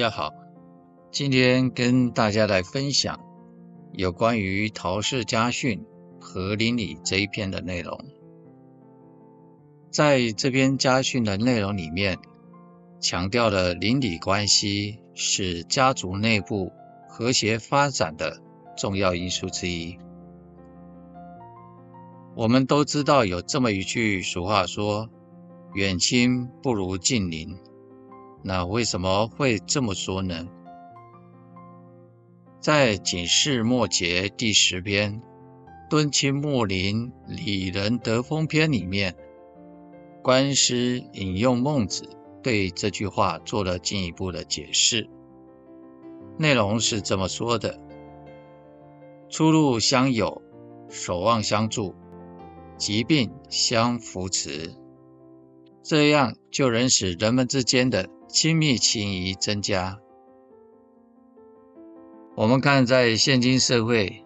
大家好，今天跟大家来分享有关于陶氏家训和邻里这一篇的内容。在这篇家训的内容里面，强调了邻里关系是家族内部和谐发展的重要因素之一。我们都知道有这么一句俗话说：“远亲不如近邻。”那为什么会这么说呢？在《警世末节》第十篇“敦亲睦邻，里仁德风篇”里面，官师引用孟子对这句话做了进一步的解释。内容是这么说的：“出入相友，守望相助，疾病相扶持，这样就能使人们之间的。”亲密情谊增加。我们看，在现今社会，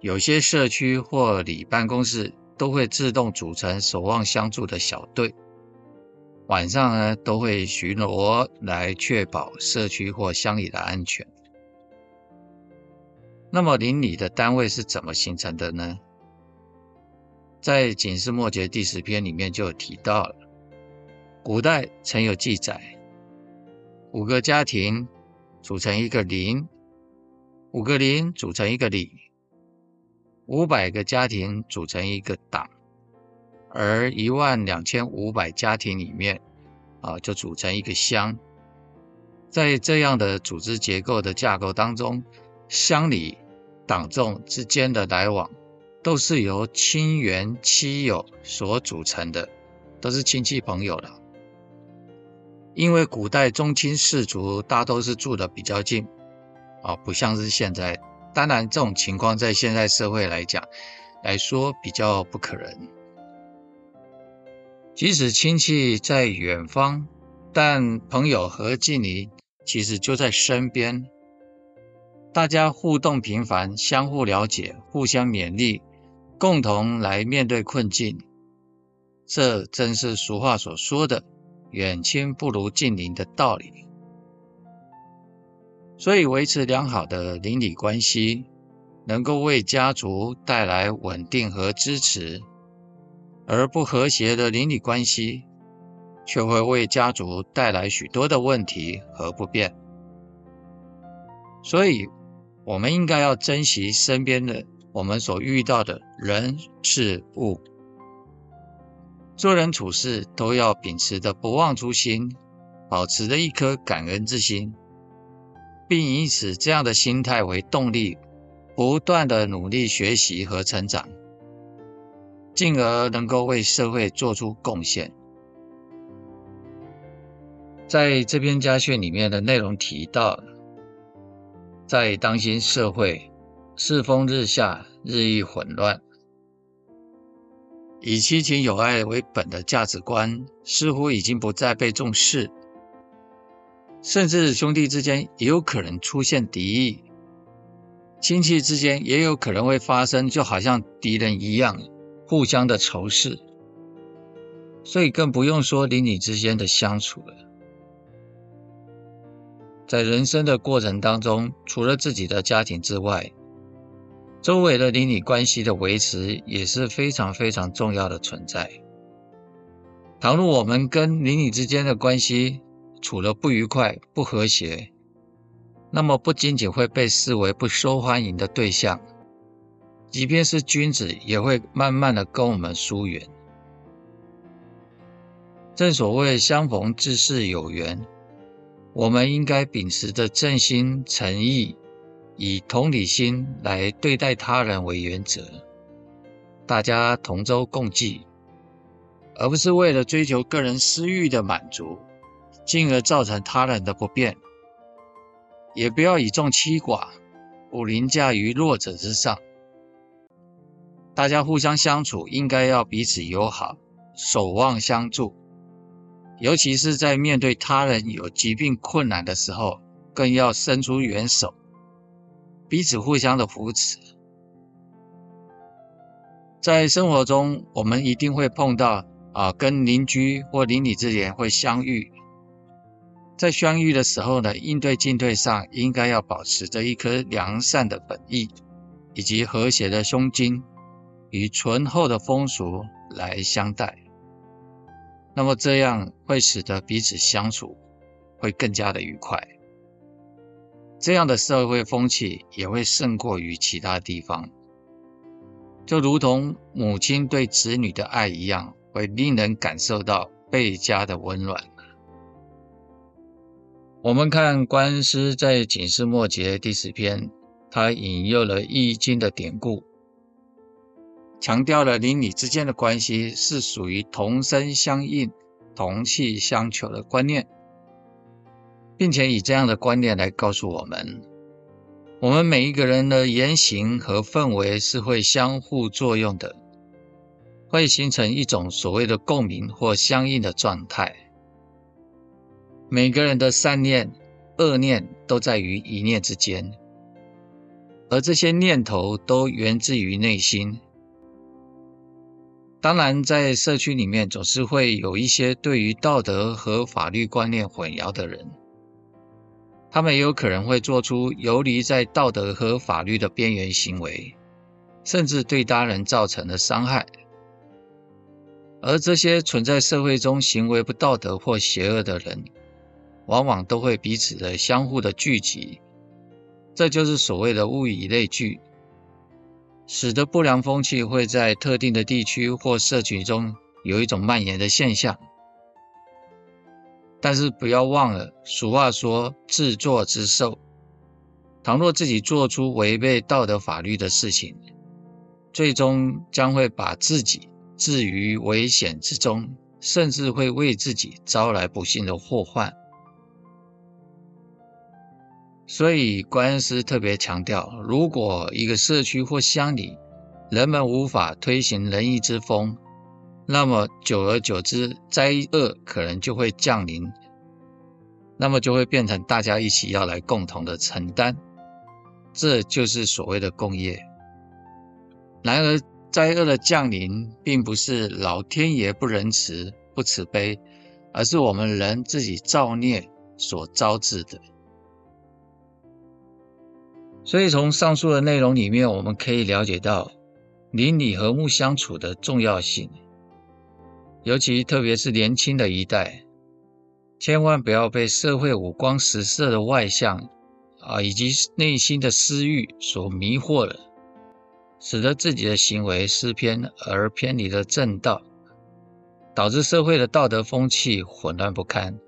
有些社区或里办公室都会自动组成守望相助的小队，晚上呢都会巡逻来确保社区或乡里的安全。那么，邻里的单位是怎么形成的呢？在《警示末节》第十篇里面就有提到了，古代曾有记载。五个家庭组成一个邻，五个邻组成一个里，五百个家庭组成一个党，而一万两千五百家庭里面，啊，就组成一个乡。在这样的组织结构的架构当中，乡里党众之间的来往，都是由亲缘戚友所组成的，都是亲戚朋友了。因为古代宗亲氏族大都是住的比较近，啊，不像是现在。当然，这种情况在现在社会来讲来说比较不可能。即使亲戚在远方，但朋友和近邻其实就在身边。大家互动频繁，相互了解，互相勉励，共同来面对困境。这正是俗话所说的。远亲不如近邻的道理，所以维持良好的邻里关系，能够为家族带来稳定和支持；而不和谐的邻里关系，却会为家族带来许多的问题和不便。所以，我们应该要珍惜身边的我们所遇到的人事物。做人处事都要秉持着不忘初心，保持着一颗感恩之心，并以此这样的心态为动力，不断的努力学习和成长，进而能够为社会做出贡献。在这篇家训里面的内容提到，在当今社会，世风日下，日益混乱。以亲情友爱为本的价值观似乎已经不再被重视，甚至兄弟之间也有可能出现敌意，亲戚之间也有可能会发生，就好像敌人一样，互相的仇视。所以更不用说邻里之间的相处了。在人生的过程当中，除了自己的家庭之外，周围的邻里关系的维持也是非常非常重要的存在。倘若我们跟邻里之间的关系处得不愉快、不和谐，那么不仅仅会被视为不受欢迎的对象，即便是君子也会慢慢的跟我们疏远。正所谓相逢自是有缘，我们应该秉持着正心诚意。以同理心来对待他人为原则，大家同舟共济，而不是为了追求个人私欲的满足，进而造成他人的不便。也不要以众欺寡，不凌驾于弱者之上。大家互相相处，应该要彼此友好，守望相助，尤其是在面对他人有疾病困难的时候，更要伸出援手。彼此互相的扶持，在生活中，我们一定会碰到啊，跟邻居或邻里之间会相遇。在相遇的时候呢，应对进退上应该要保持着一颗良善的本意，以及和谐的胸襟与醇厚的风俗来相待。那么这样会使得彼此相处会更加的愉快。这样的社会风气也会胜过于其他地方，就如同母亲对子女的爱一样，会令人感受到倍加的温暖。我们看观恩师在警示末节第十篇，他引用了《易经》的典故，强调了邻里之间的关系是属于同声相应、同气相求的观念，并且以这样的观念来告诉我们，我们每一个人的言行和氛围是会相互作用的，会形成一种所谓的共鸣或相应的状态。每个人的善念、恶念都在于一念之间，而这些念头都源自于内心。当然，在社区里面总是会有一些对于道德和法律观念混淆的人，他们也有可能会做出游离在道德和法律的边缘行为，甚至对他人造成了伤害。而这些存在社会中行为不道德或邪恶的人，往往都会彼此的相互的聚集，这就是所谓的物以类聚，使得不良风气会在特定的地区或社群中有一种蔓延的现象。但是不要忘了，俗话说“自作自受”，倘若自己做出违背道德法律的事情，最终将会把自己置于危险之中，甚至会为自己招来不幸的祸患。所以，观恩师特别强调，如果一个社区或乡里，人们无法推行仁义之风，那么久而久之，灾厄可能就会降临，那么就会变成大家一起要来共同的承担，这就是所谓的共业。然而，灾厄的降临，并不是老天爷不仁慈、不慈悲，而是我们人自己造孽所招致的。所以，从上述的内容里面，我们可以了解到邻里和睦相处的重要性。尤其特别是年轻的一代，千万不要被社会五光十色的外向啊，以及内心的私欲所迷惑了，使得自己的行为失偏而偏离了正道，导致社会的道德风气混乱不堪。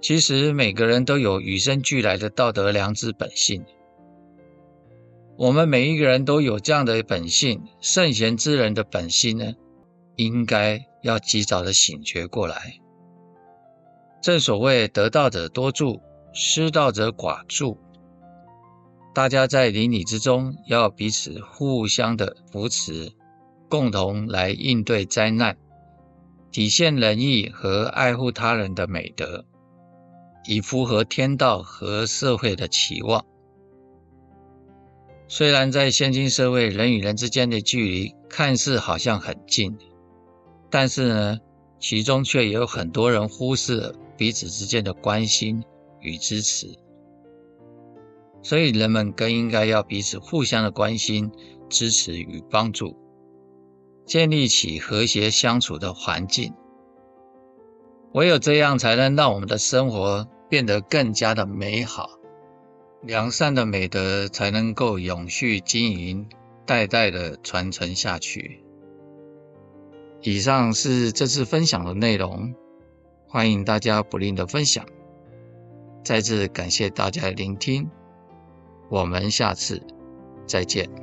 其实每个人都有与生俱来的道德良知本性，我们每一个人都有这样的本性。圣贤之人的本性呢，应该要及早的醒觉过来。正所谓得道者多助，失道者寡助。大家在邻里之中要彼此互相的扶持，共同来应对灾难，体现仁义和爱护他人的美德。以符合天道和社会的期望。虽然在现今社会，人与人之间的距离看似好像很近，但是呢，其中却也有很多人忽视了彼此之间的关心与支持。所以，人们更应该要彼此互相的关心、支持与帮助，建立起和谐相处的环境。唯有这样，才能让我们的生活变得更加的美好，良善的美德才能够永续经营，代代的传承下去。以上是这次分享的内容，欢迎大家不吝的分享。再次感谢大家的聆听，我们下次再见。